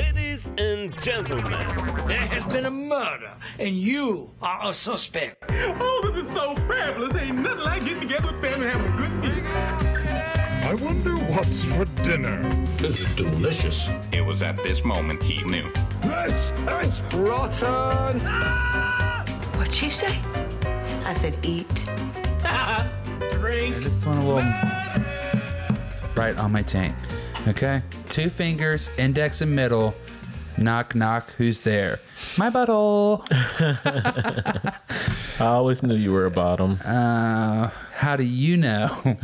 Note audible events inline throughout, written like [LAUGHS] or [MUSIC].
Ladies and gentlemen, There has been a murder, and you are a suspect. Oh, this is so fabulous. Ain't nothing like getting together with family and having a good meal. I wonder what's for dinner. This is delicious. It was at this moment he knew. This is Rotten! What'd you say? I said eat. I just want a little right on my taint. Okay, two fingers, index and middle. Knock knock. Who's there? My butthole. [LAUGHS] I always knew you were a bottom. Uh, how do you know?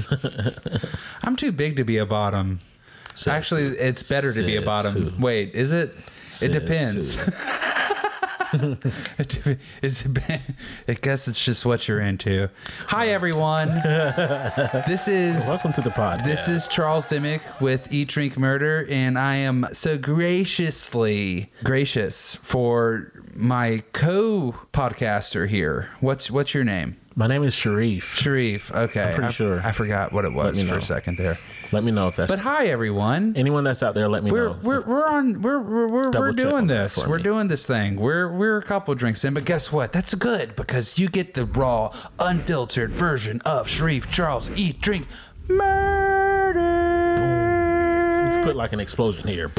[LAUGHS] I'm too big to be a bottom. Actually, it's better to be a bottom. Wait, is it? It depends. [LAUGHS] who? It dep- is I guess it's just what you're into. Hi, everyone. [LAUGHS] this is Welcome to the podcast. This is Charles Dimmick with Eat, Drink, Murder, and I am so graciously gracious for my co-podcaster here. What's what's your name? My name is Sharif. Sharif. Okay, I'm pretty I, sure. I forgot what it was for know. a second there. Let me know if that's But hi, everyone. anyone that's out there. Let me We're know. we're we're on we're we're we're, we're doing this. We're me. doing this thing. We're we're a couple drinks in, but guess what? That's good because you get the raw, unfiltered version of Sharif Charles Eat Drink Murder. Put like an explosion here.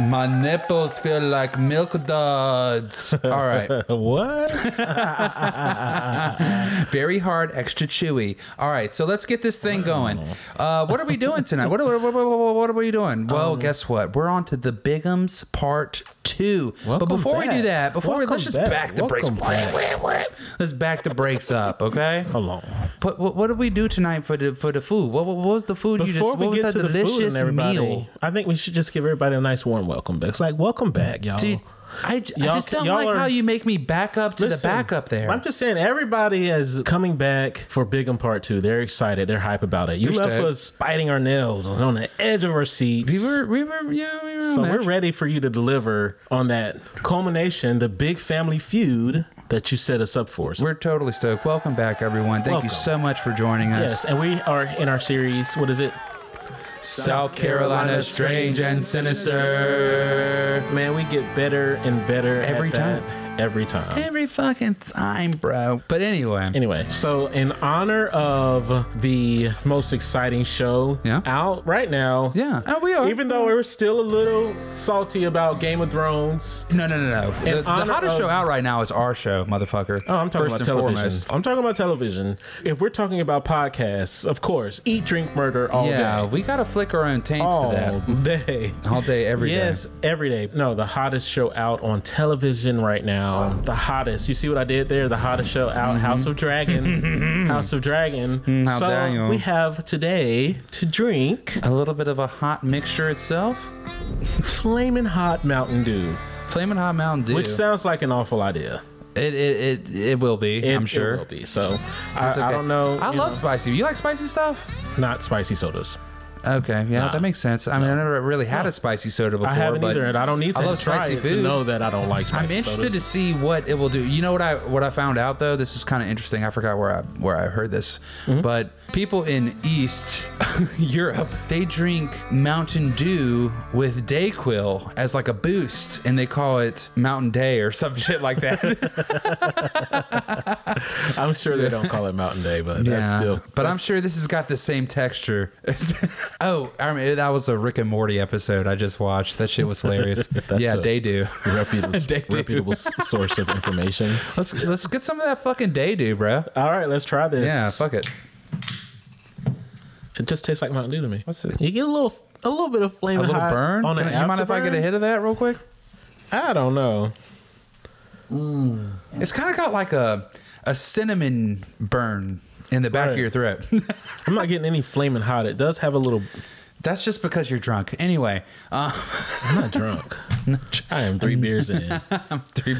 My nipples feel like milk duds. [LAUGHS] All right. what? [LAUGHS] Very hard, extra chewy. All right, so let's get this thing going. Uh, what are we doing tonight? What, what, what, what, what are we doing? Well, guess what? We're on to the Bighams Part 2. but Welcome before we do back. that, before we, let's Welcome just back. back the brakes. Welcome Let's back the brakes up, okay? Hold on. But what, what did we do tonight for the for the food? What, what was the food you Before just? we was get that to the food delicious and everybody, meal? I think we should just give everybody a nice warm welcome back. It's like welcome back, y'all. Dude, I, j- I Y'all just don't like are- how you make me back up to the Listen, back up there. I'm just saying, everybody is coming back for Bighams Part Two. They're excited. They're hype about it. You They're left stoked. us biting our nails on the edge of our seats. we were we were yeah we were so that. we're ready for you to deliver on that culmination, the big family feud that you set us up for. So- We're totally stoked. Welcome back, everyone. Thank you so much for joining us. yes, and we are in our series. What is it? South Carolina, strange and sinister. Man, we get better and better Every that time. Every time. Every fucking time, bro. But anyway, Anyway, so in honor of the most exciting show Yeah. out right now, yeah, oh, we are. even though we're still a little salty about Game of Thrones. no, no, no, no. In The, the hottest of- show out right now is our show, motherfucker. Oh, I'm talking First about television. foremost. I'm talking about television. If we're talking about podcasts, of course, eat, drink, murder all Yeah, day. we gotta flick our own taints all to that. day. All day, every day. yes, every day. No, the hottest show out on television right now. The hottest. You see what I did there? The hottest show out, House of Dragon. [LAUGHS] House of Dragon. Mm-hmm. how so dare you. we have today to drink A little bit of a hot mixture itself. [LAUGHS] flaming hot Mountain Dew, Flamin' Hot Mountain Dew. which sounds like an awful idea. it, it, it, it will be, It, I'm sure. it will be. So I, It's I okay. don't know. I you love spicy. You like spicy stuff? not spicy sodas. Okay, yeah, Nah. that makes sense. I mean, I never really had a spicy soda before. I haven't but either, and I don't need to I love try spicy it food. to know that I don't like spicy I'm interested sodas. to see what it will do. You know what I what I found out though. This is kind of interesting. I forgot where I where I heard this, Mm-hmm. but people in East [LAUGHS] Europe they drink Mountain Dew with Dayquil as like a boost, and they call it Mountain Day or some [LAUGHS] shit like that. [LAUGHS] [LAUGHS] I'm sure they don't call it Mountain Day, but that's still. but I'm sure this has got the same texture. [LAUGHS] oh, I remember that was a Rick and Morty episode I just watched. That shit was hilarious. [LAUGHS] yeah, a- they do. reputable, They reputable s- source of information. Let's let's get some of that fucking day do, bro. All right, let's try this. Yeah, fuck it. It just tastes like Mountain Dew to me. What's it? You get a little, a little bit of flavor, A little burn. on Can an I- you mind if I get a hit of that real quick? I don't know. Mmm. It's kind of got like a a cinnamon burn in the back of your throat. [LAUGHS] I'm not getting any flaming hot. It does have a little. That's just because you're drunk. Anyway, uh, I'm not drunk. [LAUGHS] I am three beers in. [LAUGHS] three-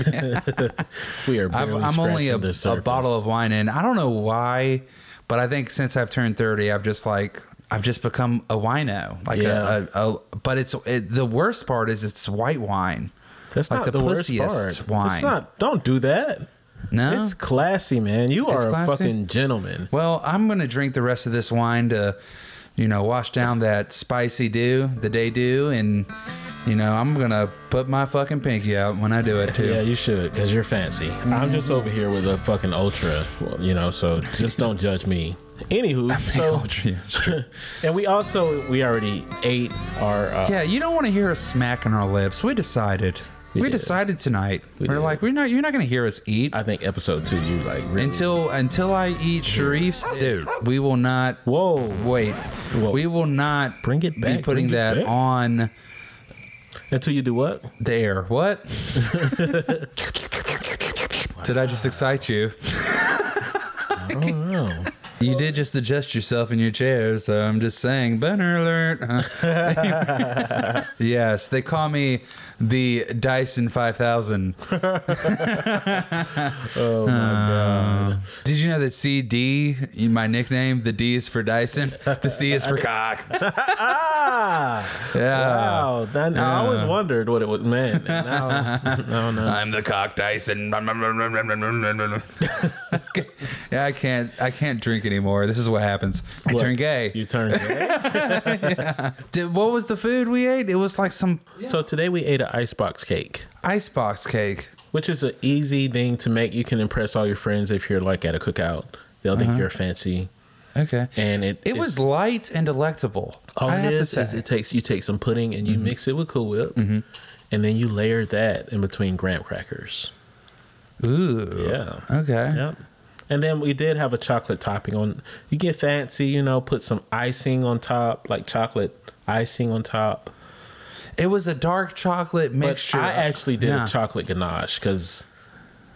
We are I've, I'm only a, a bottle of wine in. I don't know why, but I think since I've turned 30, I've just like I've just become a wino. Like Yeah. a, a, a but it's it, the worst part is it's white wine. That's like not the the, worst part. wine. It's not. Don't do that. No, It's classy, man. You It's are a fucking gentleman. Well, I'm gonna drink the rest of this wine to you know, wash down that spicy dew, the day dew, and you know, I'm gonna put my fucking pinky out when I do it too. Yeah, you should, because you're fancy. I'm just over here with a fucking ultra, you know, so just don't judge me. Anywho, [LAUGHS] so, Ultra, [LAUGHS] and we also, we already ate our, uh, Yeah, you don't want to hear us smacking our lips. We decided. We, did. decided tonight. We are like, we're not. You're not going to hear us eat I think episode two, you like, really, until until I eat Sharif's. Dude, we will not. whoa, Wait, Whoa. we will not Bring it back. be putting bring it that back. on until you do what? there. What? [LAUGHS] Did I just excite you? I don't know. [LAUGHS] You did just adjust yourself in your chair, so I'm just saying. Banner alert! [LAUGHS] Yes, they call me the Dyson 5000. [LAUGHS] Oh my god. Did you know that CD, my nickname, the D is for Dyson, the C is for cock. [LAUGHS] Ah, Yeah. wow. That, I always wondered what it would meant. And now, [LAUGHS] I don't know. I'm the cock Dyson. yeah, I can't. I can't drink anymore. This is what happens. I What? turn gay. You turned gay. Did, what was the food we ate? It was like some So today we ate an icebox cake, icebox cake. which is an easy thing to make. You can impress all your friends if you're like at a cookout. They'll think uh-huh. you're fancy. Okay. And it It was light and delectable. all I it have is to say. is it takes you take some pudding and you mm-hmm. mix it with Cool Whip, mm-hmm. and then you layer that in between graham crackers. Ooh. Yeah. Okay. Yep. And then we did have a chocolate topping on. You get fancy, you know, put some icing on top, like chocolate icing on top. It was a dark chocolate But mixture. I actually did Yeah. a chocolate ganache because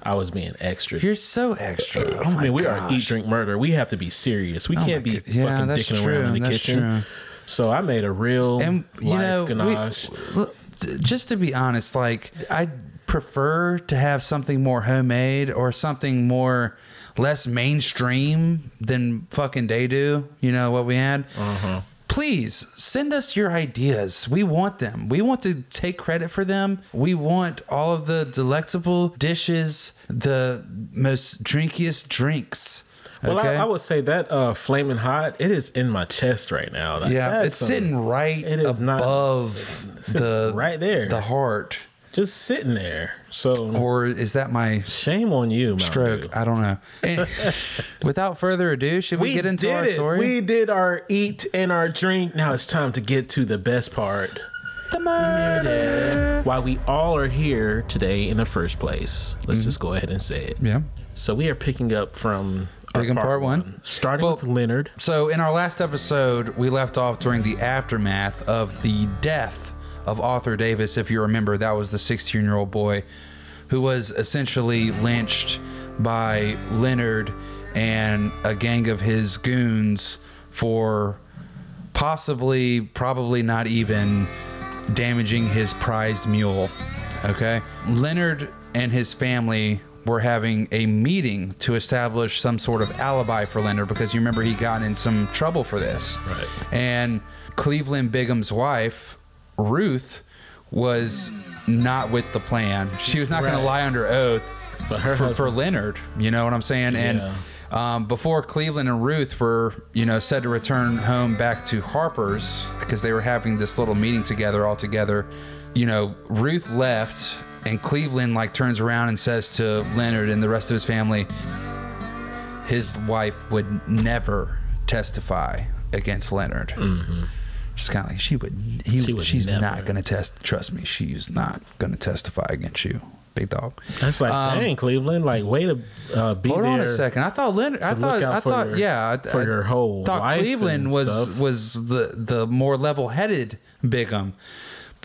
I was being extra. You're so extra. Oh my I mean, we are eat, drink, murder. We have to be serious. We Oh can't be. Yeah, fucking dicking true. around in the That's kitchen. true. So I made a real and you life know, we- ganache. t- just to be honest, like I prefer to have something more homemade or something more less mainstream than fucking they do. You know what we had. Uh-huh. Please send us your ideas. We want them. We want to take credit for them. We want all of the delectable dishes, the most drinkiest drinks. Well, okay? I, I would say that uh, flaming hot. It is in my chest right now. Like, yeah, it's some- sitting right it is not- above sitting the right there. the heart. Just sitting there. So or is that my shame on you, stroke? I don't know. Eh, [LAUGHS] Without further ado, should we, get into our it. story? We did our eat and our drink. Now it's time to get to the best part. the murder. Why we all are here today in the first place. Let's just go ahead and say it. Yeah. So we are picking up from Bighams part one. starting Well- with Leonard. So in our last episode, we left off during the aftermath of the death of Arthur Davis. If you remember, that was the 16-year-old boy who was essentially lynched by Leonard and a gang of his goons for possibly, probably not even damaging his prized mule. Okay. Leonard and his family were having a meeting to establish some sort of alibi for Leonard because you remember he got in some trouble for this. Right. And Cleveland Bigham's wife, Ruth, was not with the plan. She was not going to lie under oath for, for Leonard. You know what I'm saying? Yeah. And um, before Cleveland and Ruth were, you know, said to return home back to Harper's because they were having this little meeting together all together, you know, Ruth left and Cleveland like turns around and says to Leonard and the rest of his family, his wife would never testify against Leonard. Just kind of like she would. He, She would she's never. not going to test. Trust me, she's not going to testify against you, big dog. That's like, Um, dang, Cleveland, like way to uh, be Hold there. on a second. I thought Leonard. I thought. I thought. your- yeah. I- for I your whole thought life Cleveland and was stuff. was the the more level headed Bigham.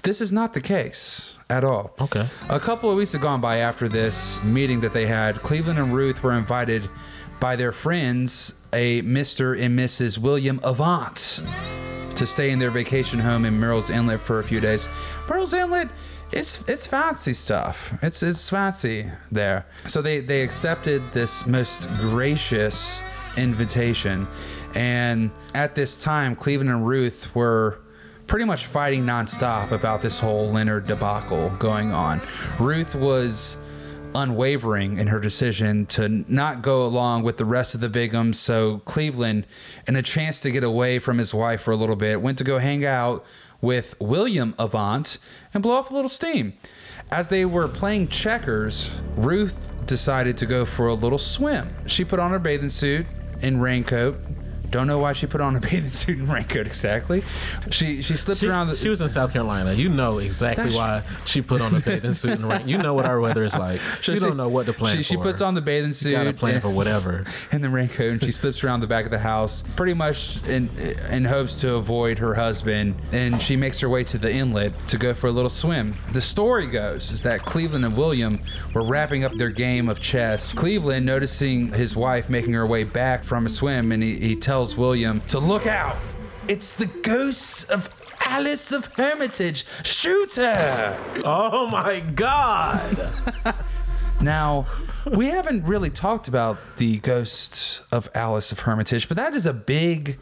This is not the case at all. Okay. A couple of weeks had gone by after this meeting that they had. Cleveland and Ruth were invited by their friends, a Mr. and Mrs. William Avant, to stay in their vacation home in Murrell's Inlet for a few days. Murrell's Inlet, it's it's fancy stuff. It's it's fancy there. So they they accepted this most gracious invitation, and at this time, Cleveland and Ruth were pretty much fighting nonstop about this whole Leonard debacle going on. Ruth was unwavering in her decision to not go along with the rest of the Bighams. So Cleveland, and a chance to get away from his wife for a little bit, went to go hang out with William Avant and blow off a little steam. As they were playing checkers, Ruth decided to go for a little swim. She put on her bathing suit and raincoat. Don't know why she put on a bathing suit and raincoat exactly. She she slipped She, around the she was in South Carolina. You know exactly why she put on a bathing suit and rain. You know what our weather is like. [LAUGHS] She- you don't know what to plan she. She puts on the bathing suit. You gotta plan and- for whatever. [LAUGHS] and the raincoat and she slips around the back of the house pretty much in in hopes to avoid her husband and she makes her way to the inlet to go for a little swim the story goes is that cleveland and william were wrapping up their game of chess cleveland noticing his wife making her way back from a swim and he, he tells william to look out it's the ghosts of alice of hermitage shoot her Oh my God! [LAUGHS] Now, we haven't really talked about the ghost of Alice of Hermitage, but that is a big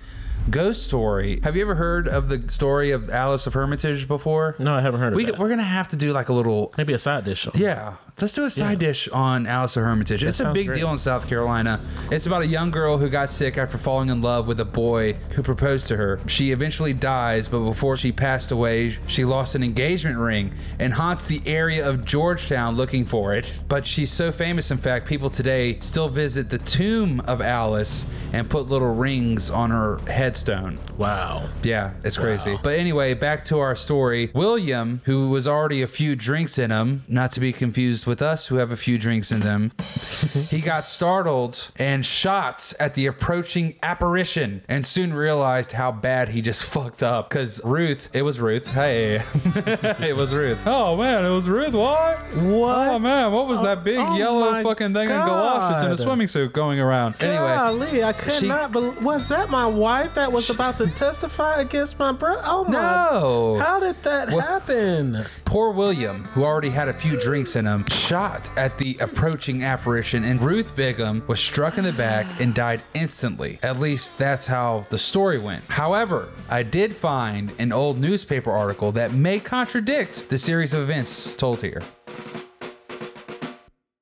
ghost story. Have you ever heard of the story of Alice of Hermitage before? No, I haven't heard of it. We, we're gonna have to do like a little Maybe a side dish. yeah. Let's do a side dish on Alice of Hermitage. it's a big great. deal in South Carolina. It's about a young girl who got sick after falling in love with a boy who proposed to her. She eventually dies, but before she passed away, she lost an engagement ring and haunts the area of Georgetown looking for it. But she's so famous, in fact, people today still visit the tomb of Alice and put little rings on her headstone. Wow. Yeah, it's crazy. But anyway, back to our story. William, who was already a few drinks in him, not to be confused with us who have a few drinks in them, [LAUGHS] he got startled and shot at the approaching apparition and soon realized how bad he just [LAUGHS] fucked up. Because Ruth, it was Ruth. Hey, [LAUGHS] it was Ruth. Oh man, it was Ruth. What? What? Oh man, what was that big Oh, oh yellow fucking thing in galoshes in a swimming suit going around? Anyway. Golly, I could she- not believe. Was that my wife that was about to testify against my brother? Oh my! No. How did that What- happen? Poor William, who already had a few drinks in him, shot at the approaching apparition, and Ruth Bigham was struck in the back and died instantly. At least that's how the story went. However, I did find an old newspaper article that may contradict the series of events told here.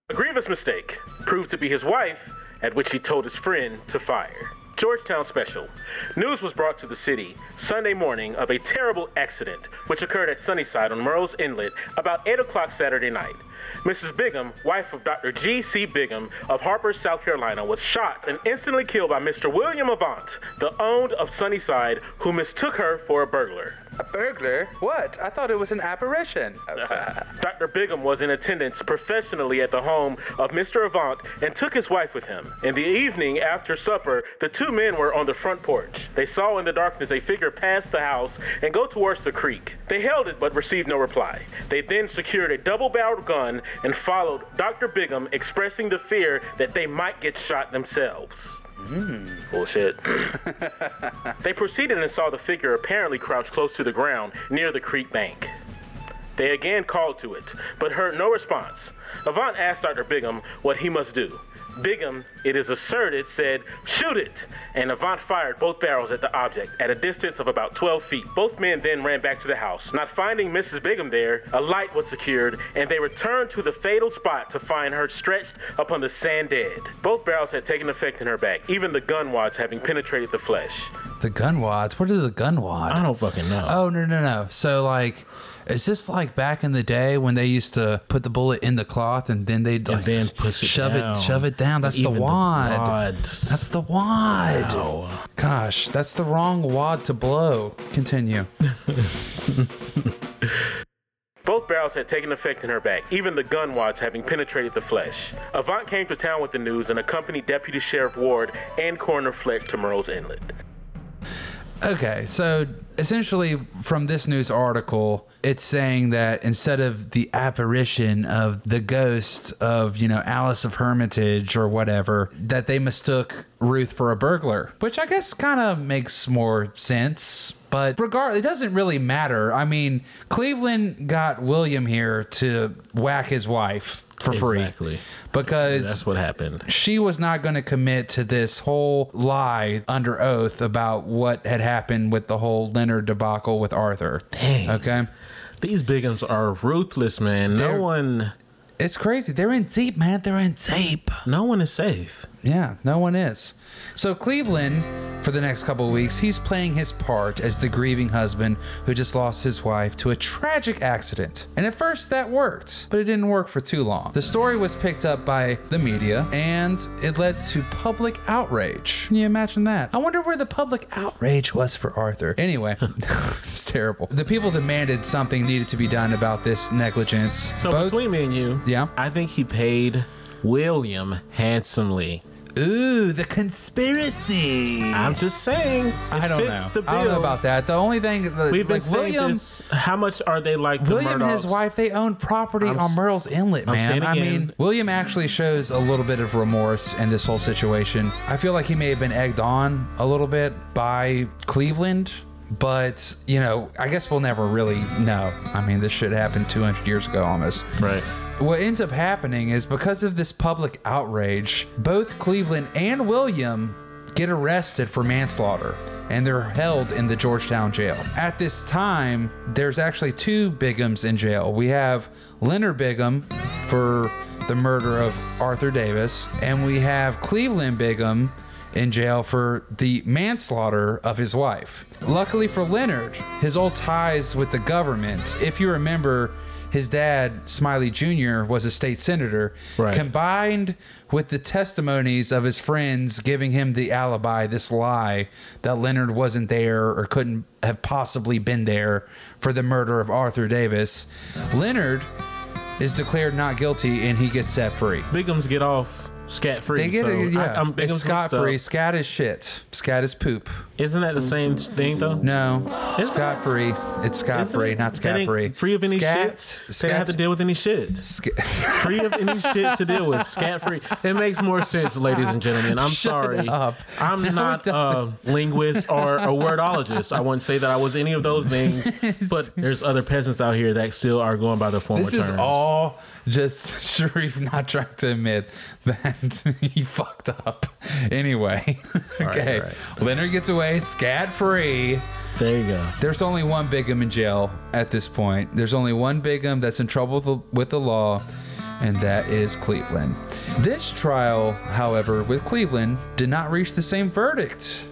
A grievous mistake proved to be his wife, at which he told his friend to fire. Georgetown Special. News was brought to the city Sunday morning of a terrible accident which occurred at Sunnyside on Murrell's Inlet about 8 o'clock Saturday night. Mrs. Bigham, wife of Dr. G.C. Bigham of Harper, South Carolina, was shot and instantly killed by Mr. William Avant, the owned of Sunnyside, who mistook her for a burglar. A burglar? What? I thought it was an apparition. [LAUGHS] Dr. Bigham was in attendance professionally at the home of Mr. Avant and took his wife with him. In the evening after supper, the two men were on the front porch. They saw in the darkness a figure pass the house and go towards the creek. They held it but received no reply. They then secured a double barreled gun and followed Dr. Bigham, expressing the fear that they might get shot themselves. Mm. Bullshit. [LAUGHS] they proceeded and saw the figure apparently crouched close to the ground near the creek bank. They again called to it, but heard no response. Avant asked Dr. Bigham what he must do. Bigham, it is asserted, said, Shoot it! And Avant fired both barrels at the object at a distance of about 12 feet. Both men then ran back to the house. Not finding Mrs. Bigham there, a light was secured, and they returned to the fatal spot to find her stretched upon the sand dead. Both barrels had taken effect in her back, even the gun wads having penetrated the flesh. The gun wads? What are the gun wads? I don't fucking know. Oh no no no! So like, is this like back in the day when they used to put the bullet in the cloth and then they'd like then push it shove down. it shove it down? That's Even the the wad. wads. That's the wad. Wow. Gosh, that's the wrong wad to blow. Continue. [LAUGHS] Both barrels had taken effect in her back, even the gun wads having penetrated the flesh. Avant came to town with the news and accompanied Deputy Sheriff Ward and Coroner Fletch to Murrell's Inlet. Okay, so essentially from this news article, it's saying that instead of the apparition of the ghost of, you know, Alice of Hermitage or whatever, that they mistook Ruth for a burglar, which I guess kind of makes more sense. But regard, it doesn't really matter. I mean, Cleveland got William here to whack his wife for free Exactly. because That's what happened. she was not going to commit to this whole lie under oath about what had happened with the whole Leonard debacle with Arthur. Dang. Okay. These Bighams are ruthless, man. No They're- one It's crazy. They're in deep, man. They're in deep. No one is safe. Yeah, no one is. So Cleveland, for the next couple of weeks, he's playing his part as the grieving husband who just lost his wife to a tragic accident. And at first that worked, but it didn't work for too long. The story was picked up by the media and it led to public outrage. Can you imagine that? I wonder where the public outrage was for Arthur. Anyway, [LAUGHS] it's terrible. The people demanded something needed to be done about this negligence. So Both- between me and you, Yeah. I think he paid William handsomely. Ooh, the conspiracy. I'm just saying. I don't know. I don't know about that. The only thing that We've been like saying William, this. How much are they like the William and his wife, they own property I'm on s- Murrell's Inlet, I'm man. saying I again. mean, William actually shows a little bit of remorse in this whole situation. I feel like he may have been egged on a little bit by Cleveland. But, you know, I guess we'll never really know. I mean, this shit happened 200 years ago almost. Right. What ends up happening is because of this public outrage, both Cleveland and William get arrested for manslaughter and they're held in the Georgetown jail. At this time, there's actually two Bighams in jail. We have Leonard Bigham for the murder of Arthur Davis, and we have Cleveland Bigham in jail for the manslaughter of his wife. Luckily for Leonard, his old ties with the government, if you remember, his dad, Smiley Jr., was a state senator, Right. combined with the testimonies of his friends giving him the alibi, this lie that Leonard wasn't there or couldn't have possibly been there for the murder of Arthur Davis. Leonard is declared not guilty and he gets set free. Bighams get off scat free. They get so it, yeah. I, am it's scot free. Scat is shit. Scat is poop. Isn't that the same thing though? No, Isn't scot free. It's scot Isn't free, not scat free. Free of any scat, shit. They don't have to deal with any shit. Scat. [LAUGHS] [LAUGHS] Free of any shit to deal with. Scat free. It makes more sense, ladies and gentlemen. I'm Shut sorry. up. I'm No, not a linguist or a wordologist. I wouldn't say that I was any of those things. [LAUGHS] But there's other peasants out here that still are going by the former This is all just Sharif not trying to admit that [LAUGHS] he fucked up. Anyway, [LAUGHS] okay. right. Leonard gets away scat free. There you go. There's only one Bigham in jail at this point. There's only one Bigham that's in trouble with the, with the law, and that is Cleveland. This trial, however, with Cleveland did not reach the same verdict.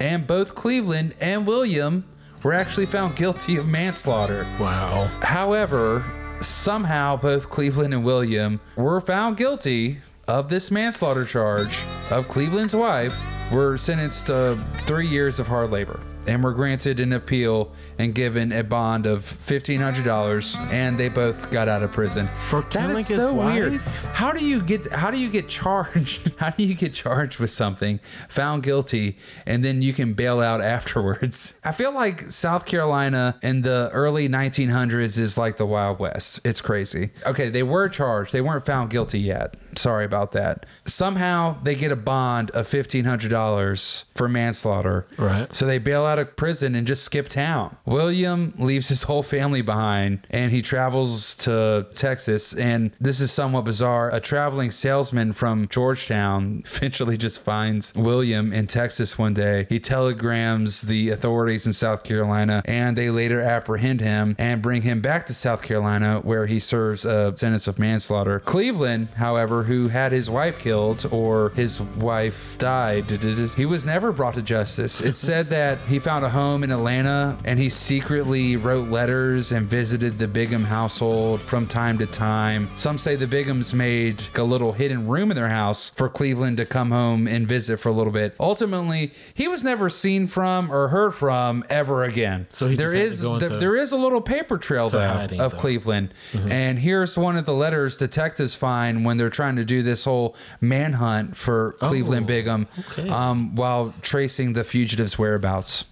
And both Cleveland and William were actually found guilty of manslaughter. Wow. However, somehow both Cleveland and William were found guilty of this manslaughter charge of Cleveland's wife, were sentenced to three years of hard labor and were granted an appeal and given a bond of $1500 and they both got out of prison. For that is so weird. how do you get how do you get charged [LAUGHS] how do you get charged with something found guilty and then you can bail out afterwards? [LAUGHS] I feel like south carolina in the early 1900s is like the wild west. It's crazy. Okay they were charged. They weren't found guilty yet sorry about that somehow they get a bond of $1500 for manslaughter Right. so they bail out of prison and just skip town. William leaves his whole family behind and he travels to Texas. And this is somewhat bizarre. A traveling salesman from Georgetown [LAUGHS] eventually just finds William in Texas one day. He telegrams the authorities in South Carolina and they later apprehend him and bring him back to South Carolina where he serves a sentence of manslaughter. Cleveland, however, who had his wife killed or his wife died, he was never brought to justice. It's [LAUGHS] said that he found a home in Atlanta and he secretly wrote letters and visited the Bigham household from time to time. Some say the Bighams made a little hidden room in their house for Cleveland to come home and visit for a little bit. Ultimately, he was never seen from or heard from ever again. So there is go th- into- there is a little paper trail though hiding, of though. Cleveland, mm-hmm. and here's one of the letters detectives find when they're trying to do this whole manhunt for Cleveland Oh, Bigham, okay. um, while tracing the fugitive's whereabouts.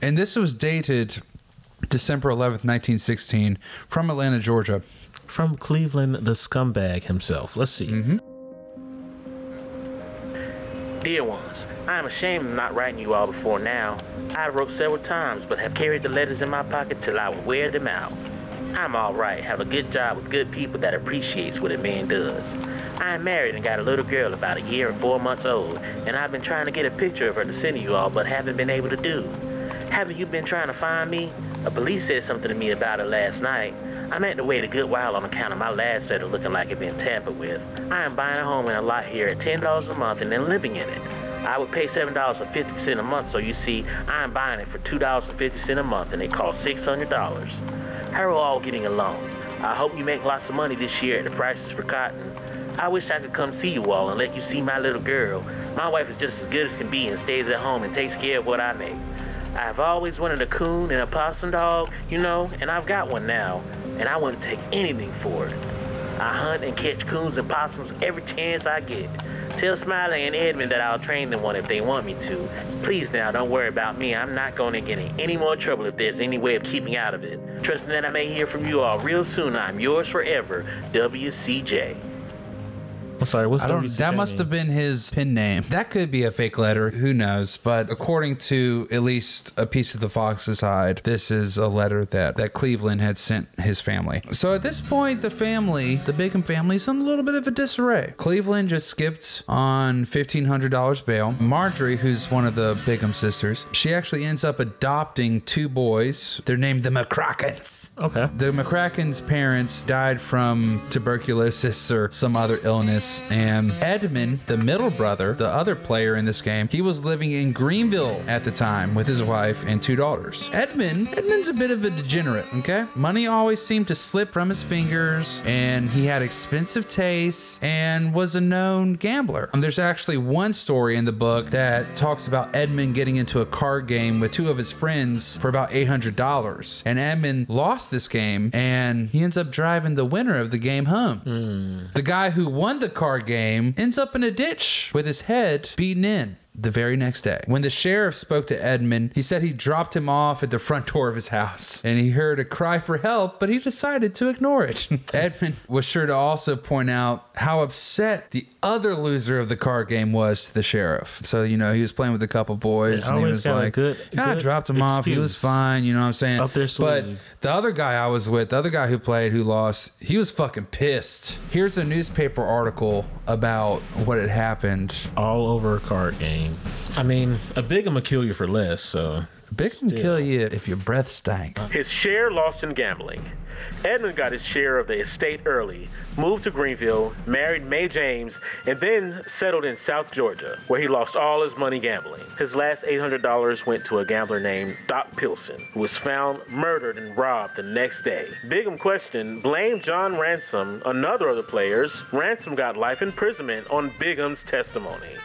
And this was dated December 11th, 1916, from Atlanta, Georgia. From Cleveland, the scumbag himself. Let's see. Mm-hmm. Dear ones, I am ashamed of not writing you all before now. I wrote several times, but have carried the letters in my pocket till I would wear them out. I'm all right, have a good job with good people that appreciates what a man does. I am married and got a little girl about a year and four months old, and I've been trying to get a picture of her to send you all, but haven't been able to do. Haven't you been trying to find me? A police said something to me about it last night. I meant to wait a good while on account of my last letter looking like it been tampered with. I am buying a home in a lot here at $10 a month and then living in it. I would pay $7.50 a month, so you see, I am buying it for $2.50 a month and it costs $600. How are we all getting along? I hope you make lots of money this year at the prices for cotton. I wish I could come see you all and let you see my little girl. My wife is just as good as can be and stays at home and takes care of what I make. I've always wanted a coon and a possum dog, you know, and I've got one now, and I wouldn't take anything for it. I hunt and catch coons and possums every chance I get. Tell Smiley and Edmund that I'll train them one if they want me to. Please now, don't worry about me. I'm not going to get in any more trouble if there's any way of keeping out of it. Trusting that I may hear from you all real soon, I'm yours forever, WCJ. I'm sorry, what's I don't. WCJ That must have been his pen name. That could be a fake letter. Who knows? But according to at least a piece of the Fox's hide, this is a letter that that Cleveland had sent his family. So at this point, the family, the Bigham family, is in a little bit of a disarray. Cleveland just skipped on fifteen hundred dollars bail. Marjorie, who's one of the Bigham sisters, she actually ends up adopting two boys. They're named the McCrackens. Okay. The McCracken's parents died from tuberculosis or some other illness, and Edmund, the middle brother, the other player in this game, he was living in Greenville at the time with his wife and two daughters. Edmund, Edmund's a bit of a degenerate, okay? Money always seemed to slip from his fingers, and he had expensive tastes and was a known gambler. And there's actually one story in the book that talks about Edmund getting into a card game with two of his friends for about $800. And Edmund lost this game and he ends up driving the winner of the game home. Hmm. The guy who won the card game ends up in a ditch with his head beaten in. The very next day, when the sheriff spoke to Edmund, he said he dropped him off at the front door of his house and he heard a cry for help, but he decided to ignore it. [LAUGHS] Edmund was sure to also point out how upset the other loser of the card game was to the sheriff. So, you know, he was playing with a couple boys Yeah, and he was like, good- yeah, I dropped him off. He was fine. You know what I'm saying? Up their but. The other guy I was with, the other guy who played, who lost, he was fucking pissed. Here's a newspaper article about what had happened. all over a card game. I mean, a big will kill you for less. So Big can Still. kill you if your breath stank. His share lost in gambling. Edmund got his share of the estate early, moved to Greenville, married May James, and then settled in South Georgia, where he lost all his money gambling. His last $800 went to a gambler named Doc Pilson, who was found murdered and robbed the next day. Bigham questioned blamed John Ransom, another of the players. Ransom got life imprisonment on Bigham's testimony.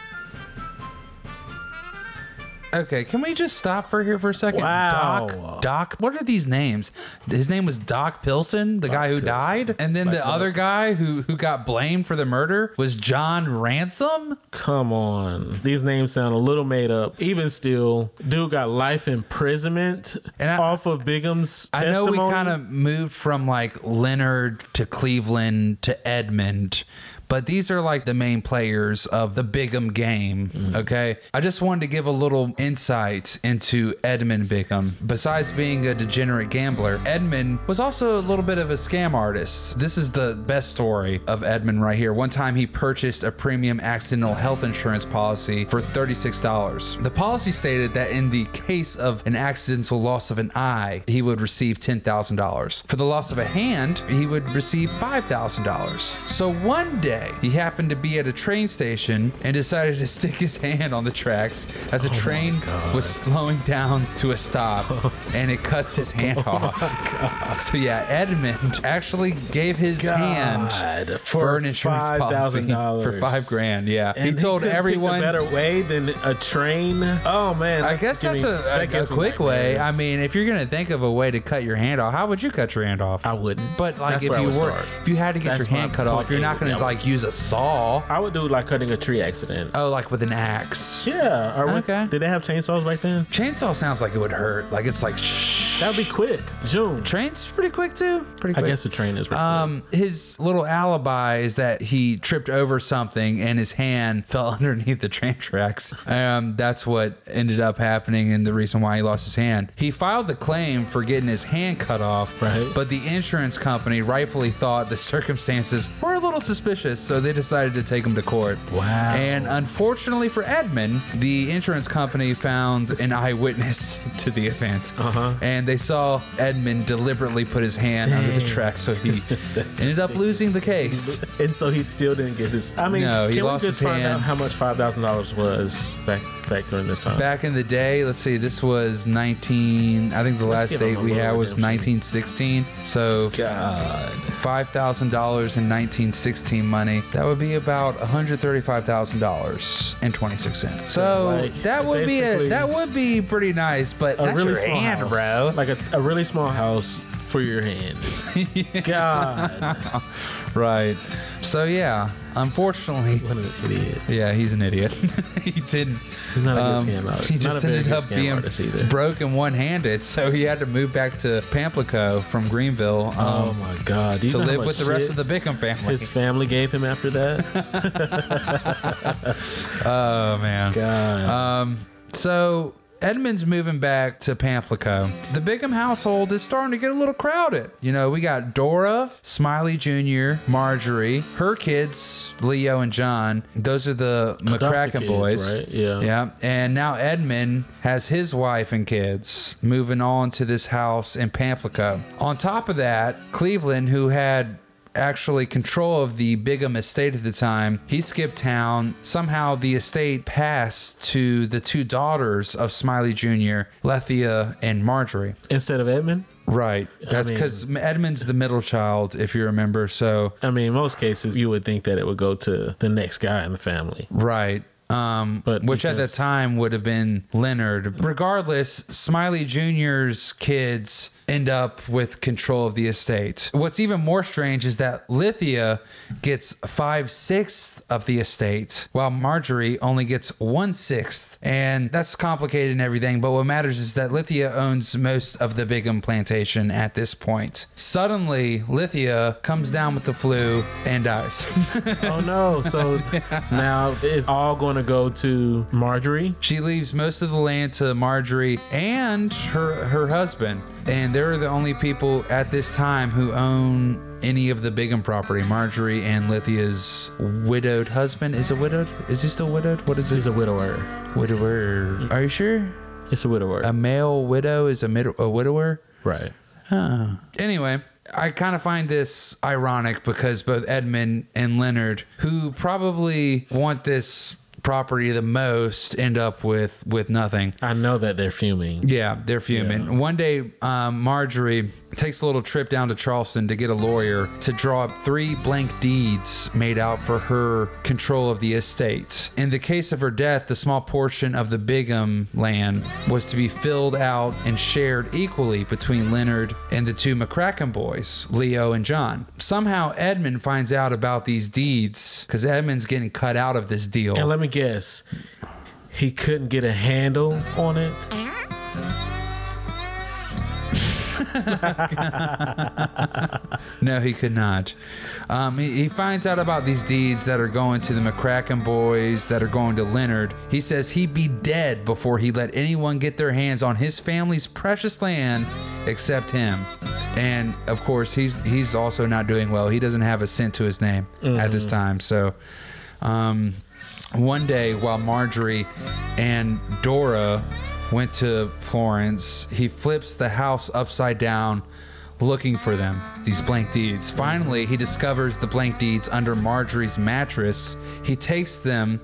Okay, can we just stop for here for a second? Wow. Doc, Doc, what are these names? His name was Doc Pilson, the guy who Pilson. died, and then the other guy who who got blamed for the murder was John Ransom. come on, these names sound a little made up. Even still, dude got life imprisonment And I- off of Bigham's I know we kind of moved from like Leonard to Cleveland to Edmund, but these are like the main players of the Bigham game. Mm-hmm. Okay. I just wanted to give a little insight into Edmund Bigham. Besides being a degenerate gambler, Edmund was also a little bit of a scam artist. This is the best story of Edmund right here. One time he purchased a premium accidental health insurance policy for $36. The policy stated that in the case of an accidental loss of an eye, he would receive $10,000. For the loss of a hand, he would receive $5,000. So one day, he happened to be at a train station and decided to [LAUGHS] stick his hand on the tracks as a oh train was slowing down to a stop [LAUGHS] and it cuts his oh hand off. So yeah, Edmund actually gave his hand God, for, an insurance policy $5,000. for five grand. Yeah, And he told couldn't everyone. a better way than a train. Oh man, I guess that's giving- a, that a, a quick way. I mean, if you're gonna think of a way to cut your hand off, how would you cut your hand off? I wouldn't. But like, That's if you were, start. if you had to get That's your hand cut off, you're not gonna like use a saw. I would do like cutting a tree accident. Oh, like with an axe. Yeah. Or Okay. Did they have chainsaws back then? Chainsaw sounds like it would hurt. Like it's like shh. That'd be quick. June. Train's pretty quick too. Pretty I guess the train is. pretty Um, his little alibi is that he tripped over something and his hand [LAUGHS] fell underneath the train tracks. Um, that's what ended up happening and the reason why he lost his hand. He filed the claim for getting his hand cut off, Right. but the insurance company rightfully thought the circumstances were a little suspicious, so they decided to take him to court. Wow. And unfortunately for Edmund, the insurance company found an eyewitness [LAUGHS] to the event. Uh-huh. And they saw Edmund deliberately put his hand under the Dang. track, so he [LAUGHS] ended up losing the case. And so he still didn't get his. I mean, No, he can lost we just his find hand. out how much five thousand dollars was back back during this time? Back in the day, let's see, this was 19. I think the Let's last date we had was 1916. So God. five thousand dollars in 1916 money. That would be about 135 thousand dollars and 26 cents. So like, that would be a that would be pretty nice. But A that's really your small hand, house. bro. Like a, a really small house for your hand. [LAUGHS] God. [LAUGHS] Right. So yeah, unfortunately, What an idiot. yeah, he's an idiot. [LAUGHS] he didn't. He's not a good um, scam artist. He just ended up being artist either. broke and one-handed, so he had to move back to Pamplico from Greenville. Oh Um, my God. To live with the rest of the Bigham family. His family gave him after that. [LAUGHS] [LAUGHS] oh man. God. Um, so Edmund's moving back to Pamplico. The Bigham household is starting to get a little crowded. You know, we got Dora, Smiley Jr., Marjorie, her kids, Leo and John. Those are the McCracken kids, boys. right? Yeah. Yeah. And now Edmund has his wife and kids moving on to this house in Pamplico. On top of that, Cleveland, who had actually control of the Bigham estate at the time. He skipped town. Somehow the estate passed to the two daughters of Smiley Jr., Lethia and Marjorie. Instead of Edmund? Right. That's mean- because Edmund's the middle child, if you remember. So, I mean, in most cases, you would think that it would go to the next guy in the family. right. Um, But which at the time would have been Leonard. Regardless, Smiley Jr.'s kids end up with control of the estate. What's even more strange is that Lithia gets five sixths of the estate, while Marjorie only gets one sixth. And that's complicated and everything, but what matters is that Lithia owns most of the Bigham plantation at this point. Suddenly, Lithia comes down with the flu and dies. Oh [LAUGHS] no! So [LAUGHS] now it's all going to go to Marjorie. She leaves most of the land to Marjorie and her her husband, and they're the only people at this time who own any of the Bigham property. Marjorie and Lithia's widowed husband is a widowed. Is he still widowed? What is he? He's a widower. widower. Mm. Are you sure? It's a widower. A male widow is a, mid- a widower. right. Anyway, I kind of find this ironic because both Edmund and Leonard, who probably want this property the most, end up with with nothing. I know that they're fuming. Yeah, they're fuming. Yeah. One day, um, Marjorie takes a little trip down to Charleston to get a lawyer to draw up three blank deeds made out for her control of the estate. In the case of her death, the small portion of the Bigham land was to be filled out and shared equally between Leonard and the two McCracken boys, Leo and John. Somehow, Edmund finds out about these deeds because Edmund's getting cut out of this deal. And let me guess, he couldn't get a handle on it. [LAUGHS] No, he could not. Um, he, he finds out about these deeds that are going to the McCracken boys, that are going to Leonard. He says he'd be dead before he let anyone get their hands on his family's precious land except him. And of course, he's he's also not doing well. He doesn't have a cent to his name at this time. So, um, one day while Marjorie and Dora went to Florence, he flips the house upside down looking for them, these blank deeds. Finally, he discovers the blank deeds under Marjorie's mattress. He takes them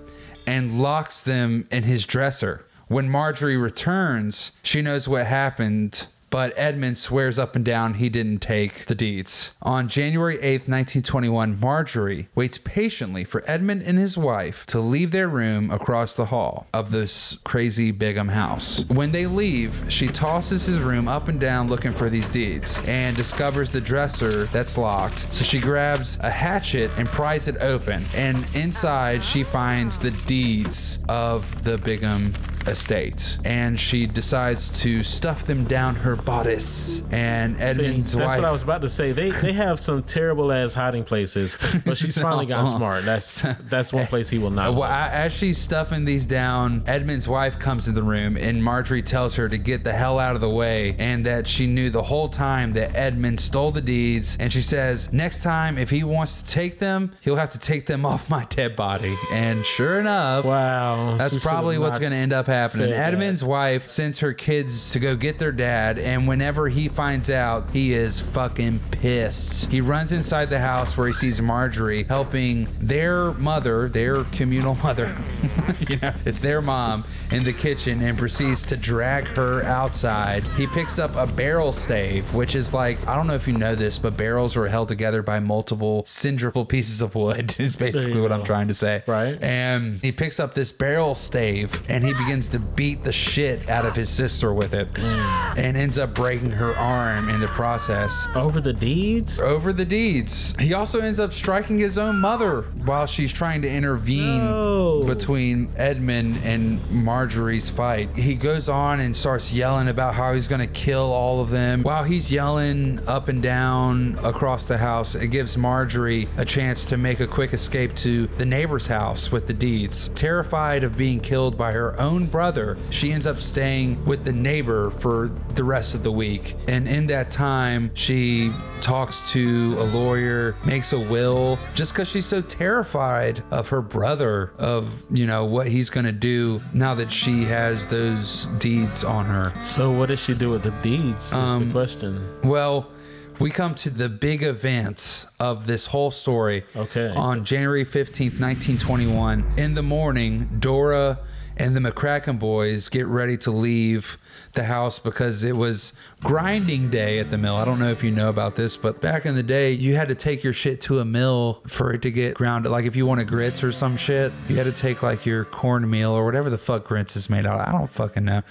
and locks them in his dresser. When Marjorie returns, she knows what happened. But Edmund swears up and down he didn't take the deeds. On January 8th, 1921, Marjorie waits patiently for Edmund and his wife to leave their room across the hall of this crazy Bigham house. When they leave, she tosses his room up and down looking for these deeds and discovers the dresser that's locked. So she grabs a hatchet and pries it open. And inside, she finds the deeds of the Bigham estate. And she decides to stuff them down her bodice. And See, Edmund's that's wife. what I was about to say. They they have some terrible ass hiding places, but she's So- [LAUGHS] finally gotten uh-huh. smart. That's that's one place he will not. Well, a- as she's stuffing these down, Edmund's wife comes in the room and Marjorie tells her to get the hell out of the way and that she knew the whole time that Edmund stole the deeds. And she says, next time, if he wants to take them, he'll have to take them off my dead body. And sure enough, Wow, that's probably what's going to end up happening. That. Edmund's wife sends her kids to go get their dad, and whenever he finds out, he is fucking pissed. He runs inside the house where he sees Marjorie helping their mother, their communal mother, [LAUGHS] you know, it's their mom in the kitchen, and proceeds to drag her outside. He picks up a barrel stave, which is like I don't know if you know this, but barrels were held together by multiple cylindrical pieces of wood. [LAUGHS] Is basically what I'm trying to say. Right. And he picks up this barrel stave and he begins to beat the shit out of his sister with it and ends up breaking her arm in the process. Over the deeds? Over the deeds. He also ends up striking his own mother while she's trying to intervene No. between Edmund and Marjorie's fight. He goes on and starts yelling about how he's going to kill all of them. While he's yelling up and down across the house, it gives Marjorie a chance to make a quick escape to the neighbor's house with the deeds. Terrified of being killed by her own brother, she ends up staying with the neighbor for the rest of the week. And in that time, she talks to a lawyer, makes a will, just because she's so terrified of her brother, of, you know, what he's going to do now that she has those deeds on her. So what does she do with the deeds? Is Um, the question. Well, we come to the big event of this whole story. Okay. On January 15th, 1921, in the morning, Dora and the McCracken boys get ready to leave the house because it was grinding day at the mill. I don't know if you know about this, but back in the day, you had to take your shit to a mill for it to get ground. Like if you wanted grits or some shit, you had to take like your cornmeal or whatever the fuck grits is made out of. I don't fucking know.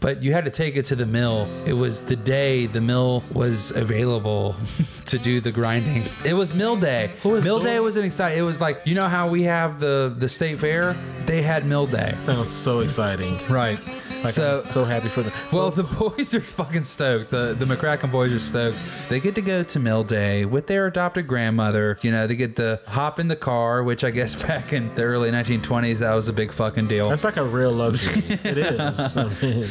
But you had to take it to the mill. It was the day the mill was available [LAUGHS] to do the grinding. It was mill day. Is mill day was an exciting. It was like, you know how we have the the state fair? They had mill day. Sounds so exciting. Right. Like, so I'm so happy for them. Well, the [LAUGHS] boys are fucking stoked. The the McCracken boys are stoked. They get to go to Mill Day with their adopted grandmother. You know, they get to hop in the car, which I guess [LAUGHS] back in the early 1920s that was a big fucking deal. That's like a real luxury. it is. [LAUGHS] I mean,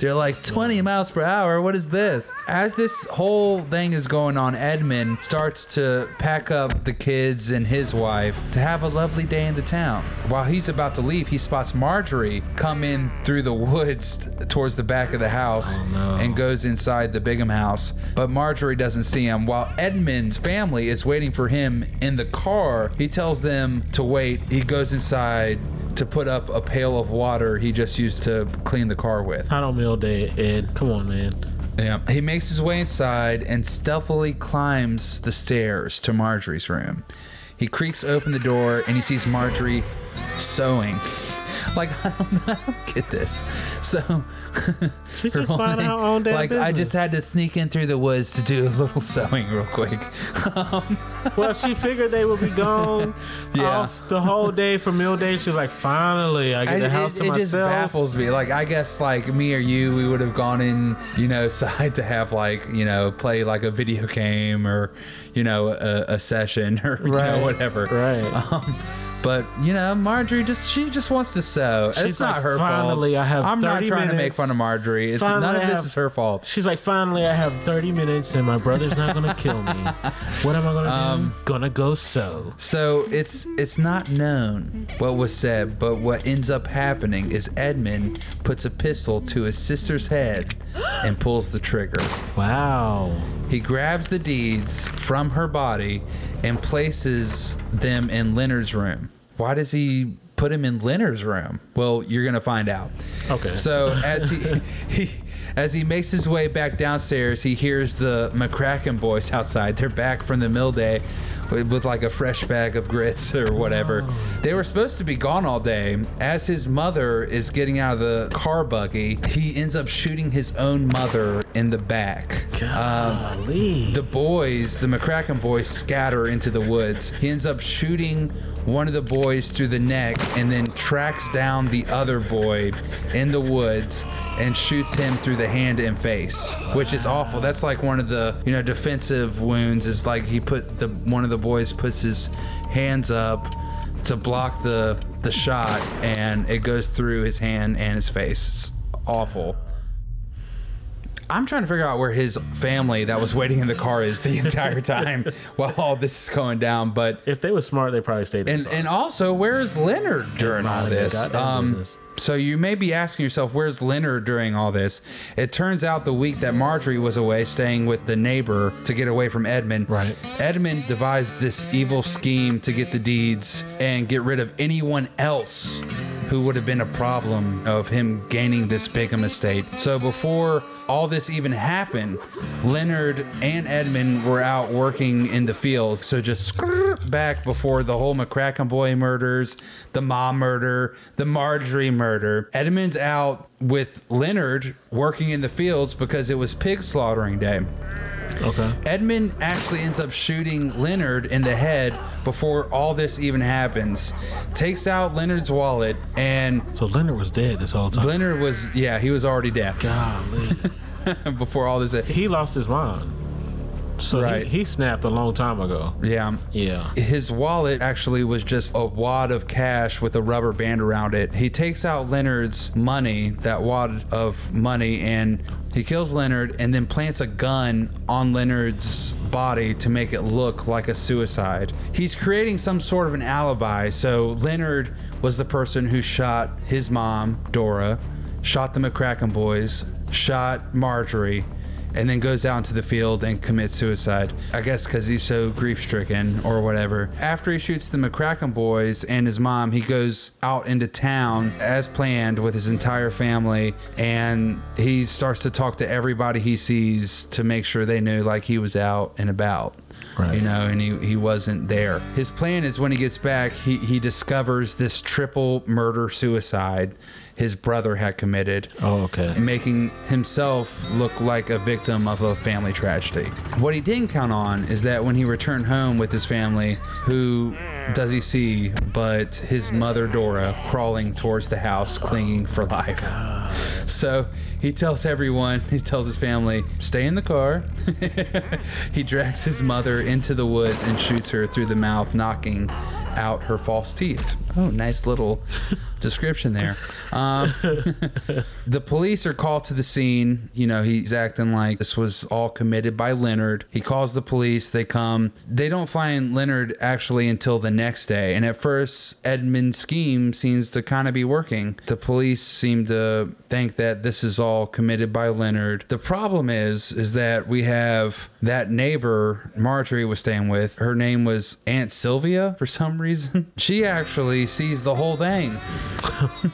They're like 20 miles per hour. What is this? As this whole thing is going on, Edmund starts to pack up the kids and his wife to have a lovely day in the town. While he's about to leave, he spots Marjorie come in through the woods towards the back of the house oh, and goes inside the Bigham house. But Marjorie doesn't see him. While Edmund's family is waiting for him in the car, he tells them to wait. He goes inside to put up a pail of water he just used to clean the car with. I don't meal day, Ed. Come on, man. Yeah. He makes his way inside and stealthily climbs the stairs to Marjorie's room. He creaks open the door and he sees Marjorie sewing. Like [LAUGHS] I don't know, I don't get this. So [LAUGHS] She just whole minding thing- her own damn Like I just had to sneak in through the woods to do a little sewing real quick. [LAUGHS] Um, Well, she figured they would be gone Yeah. off the whole day for meal day. She was like, finally, I get I- the house it, to it myself. just baffles me. Like I guess like me or you, we would have gone in, you know, side to have like you know play like a video game or you know a, a session or you Right, know whatever. right. Um, but you know, Marjorie just she just wants to sew. She's it's not like, her "Finally, fault. I have I'm not 30 trying to make fun of Marjorie. It's none of I this is her fault. She's like, finally, I have 30 minutes and my brother's not gonna kill me. [LAUGHS] What am I gonna Um, do? Gonna go sew. So it's it's not known what was said, but what ends up happening is Edmund puts a pistol to his sister's head and pulls the trigger. Wow. He grabs the deeds from her body and places them in Leonard's room. Why does he put him in Leonard's room? Well, you're gonna find out. Okay. So as he, [LAUGHS] he as he makes his way back downstairs, he hears the McCracken boys outside. They're back from the mill day with, with like a fresh bag of grits or whatever. Oh. They were supposed to be gone all day. As his mother is getting out of the car buggy, he ends up shooting his own mother in the back. Um, the boys, the McCracken boys, scatter into the woods. He ends up shooting one of the boys through the neck and then tracks down the other boy in the woods and shoots him through the hand and face, which is awful. That's like one of the, you know, defensive wounds is like he put the one of the boys puts his hands up to block the the shot and it goes through his hand and his face. It's awful. I'm trying to figure out where his family that was waiting in the car is the [LAUGHS] entire time while all this is going down. But If they were smart, they probably stayed. in and the car. and also, where is Leonard during all this? Um, business. So you may be asking yourself, where's Leonard during all this? It turns out the week that Marjorie was away, staying with the neighbor to get away from Edmund. Right. Edmund devised this evil scheme to get the deeds and get rid of anyone else who would have been a problem of him gaining this Bigham estate. So before all this even happened, Leonard and Edmund were out working in the fields. So just back before the whole McCracken boy murders, the mom murder, the Marjorie murder. Edmund's out with Leonard working in the fields because it was pig slaughtering day. okay. Edmund actually ends up shooting Leonard in the head before all this even happens. Takes out Leonard's wallet, and So Leonard was dead this whole time. Leonard was, yeah, he was already dead Golly. [LAUGHS] before all this. he lost his mind. So Right. he, he snapped a long time ago. Yeah. Yeah. His wallet actually was just a wad of cash with a rubber band around it. He takes out Leonard's money, that wad of money, and he kills Leonard and then plants a gun on Leonard's body to make it look like a suicide. He's creating some sort of an alibi. So Leonard was the person who shot his mom, Dora, shot the McCracken boys, shot Marjorie and then goes out into the field and commits suicide. I guess because he's so grief stricken or whatever. After he shoots the McCracken boys and his mom, he goes out into town as planned with his entire family and he starts to talk to everybody he sees to make sure they knew like he was out and about. Right. You know, and he, he wasn't there. His plan is when he gets back, he, he discovers this triple murder suicide his brother had committed Oh, okay. making himself look like a victim of a family tragedy. What he didn't count on is that when he returned home with his family, who does he see but his mother Dora crawling towards the house, clinging for life? So he tells everyone, he tells his family, stay in the car. [LAUGHS] he drags his mother into the woods and shoots her through the mouth, knocking out her false teeth. Oh, nice little [LAUGHS] description there. Um, [LAUGHS] the police are called to the scene. You know, he's acting like this was all committed by Leonard. He calls the police. They come. They don't find Leonard actually until the next day. And at first, Edmund's scheme seems to kind of be working. The police seem to think that this is all committed by Leonard. The problem is, is that we have that neighbor Marjorie was staying with. Her name was Aunt Sylvia for some reason. [LAUGHS] She actually sees the whole thing. [LAUGHS]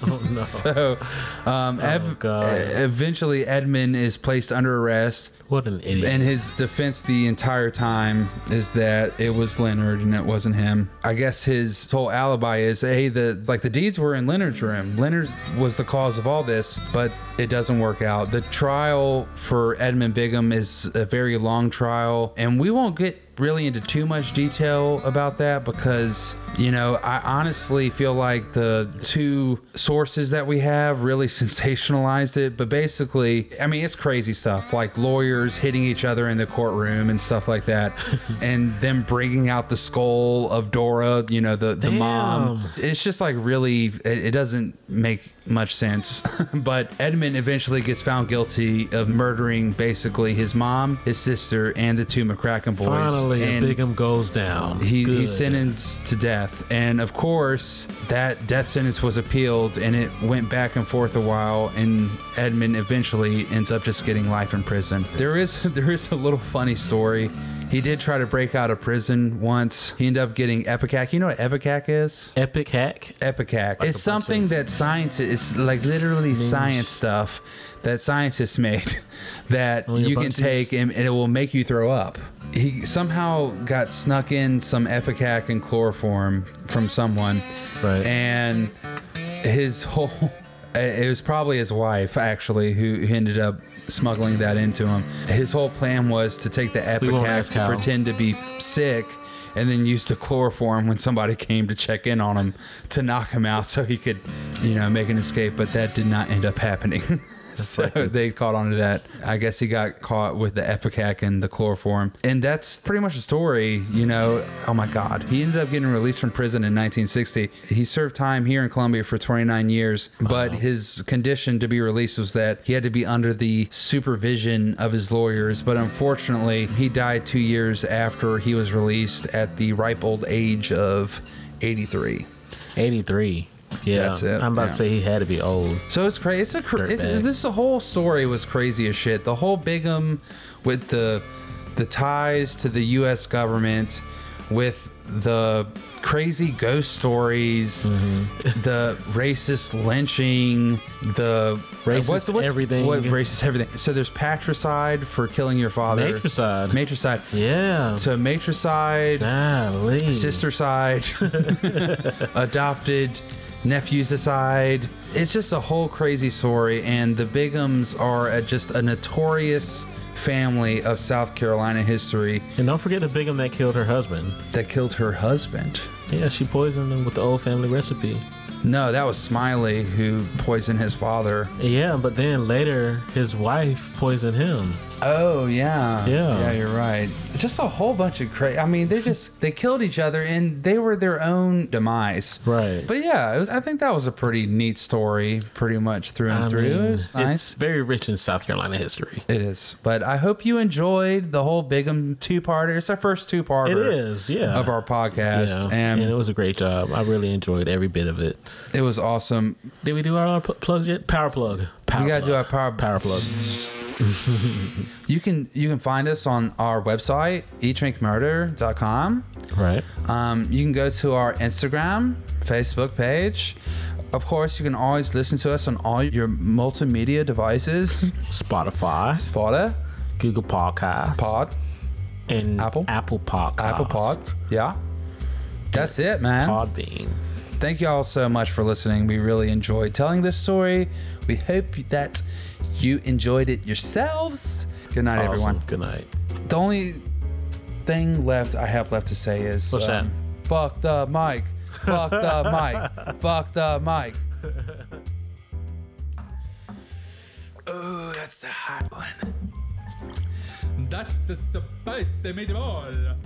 Oh no. So, um, ev- God. eventually, Edmund is placed under arrest. What an idiot. And his defense the entire time is that it was Leonard and it wasn't him. I guess his whole alibi is, hey, the like the deeds were in Leonard's room. Leonard was the cause of all this, but it doesn't work out. The trial for Edmund Bigham is a very long trial, and we won't get really into too much detail about that because you know I honestly feel like the two sources that we have really [LAUGHS] sensationalized it. But basically I mean it's crazy stuff like lawyers hitting each other in the courtroom and stuff like that [LAUGHS] and them bringing out the skull of Dora you know the the mom. It's just like really it, it doesn't make much sense [LAUGHS] but Edmund eventually gets found guilty of murdering basically his mom his sister and the two McCracken boys Finally, and Bigham goes down. he, Good. he's sentenced to death and of course that death sentence was appealed and it went back and forth a while and edmund eventually ends up just getting life in prison there is [LAUGHS] there is a little funny story he did try to break out of prison once he ended up getting epicac you know what epicac is Epic hack. Epicac. it's something that science it's like literally science stuff that scientists made [LAUGHS] that On your you can take and, and it will make you throw up. He somehow got snuck in some Epicac and chloroform from someone, Right. and his whole [LAUGHS] it was probably his wife actually who ended up smuggling that into him. His whole plan was to take the We won't Epicac ask to how. pretend to be sick and then use the chloroform when somebody [LAUGHS] came to check in on him to knock him out so he could, you know, make an escape. But that did not end up happening. [LAUGHS] so [LAUGHS] they caught on to that. I guess he got caught with the Epicac and the chloroform. And that's pretty much the story, you know. Oh my God. He ended up getting released from prison in 1960. He served time here in Columbia for 29 years, but his condition to be released was that he had to be under the supervision of his lawyers. But unfortunately, he died two years after he was released at the ripe old age of 83. 83. Yeah, That's it, I'm about yeah. to say he had to be old. So it's crazy. It's a cra- it's, this whole story was crazy as shit. The whole Bigham with the the ties to the U.S. government, with the crazy ghost stories, Mm-hmm. the racist lynching, the Racist everything. What racist everything? So there's patricide for killing your father. Matricide. Matricide. Yeah. To matricide Golly. sister side, [LAUGHS] [LAUGHS] adopted nephew's aside. It's just a whole crazy story, and the Bighams are a, just a notorious family of South Carolina history And don't forget the Bigham that killed her husband. that killed her husband. Yeah, she poisoned him with the old family recipe. No, that was Smiley who poisoned his father. Yeah, but then later his wife poisoned him. Oh yeah, Yeah. yeah. You're right. Just a whole bunch of crazy. I mean, they just [LAUGHS] they killed each other, and they were their own demise. Right. But yeah, it was, I think that was a pretty neat story, pretty much through and I through. mean, it was nice. It's very rich in South Carolina history. It is. But I hope you enjoyed the whole Bigham two parter. It's our first two parter. It is, yeah. Of our podcast. Yeah, And, and it was a great job. I really enjoyed every bit of it. it was awesome. Did we do our pl- plugs yet? Power plug. Power we gotta do our power power plug. [LAUGHS] You can you can find us on our website, eatdrinkmurder.com. Right. Um, you can go to our Instagram, Facebook page. Of course, you can always listen to us on all your multimedia devices. [LAUGHS] Spotify, Spotter, Google Podcasts, Pod, and Apple. Apple Podcasts. Apple Pod. Yeah. That's it, man. Podbean. Thank you all so much for listening. We really enjoyed telling this story. We hope that you enjoyed it yourselves. Good night, Awesome. everyone. Good night. The only thing left I have left to say is What's um, that? Fuck the mic. Fuck the [LAUGHS] mic. Fuck the mic. Oh, that's a hot one. That's a spicy meatball.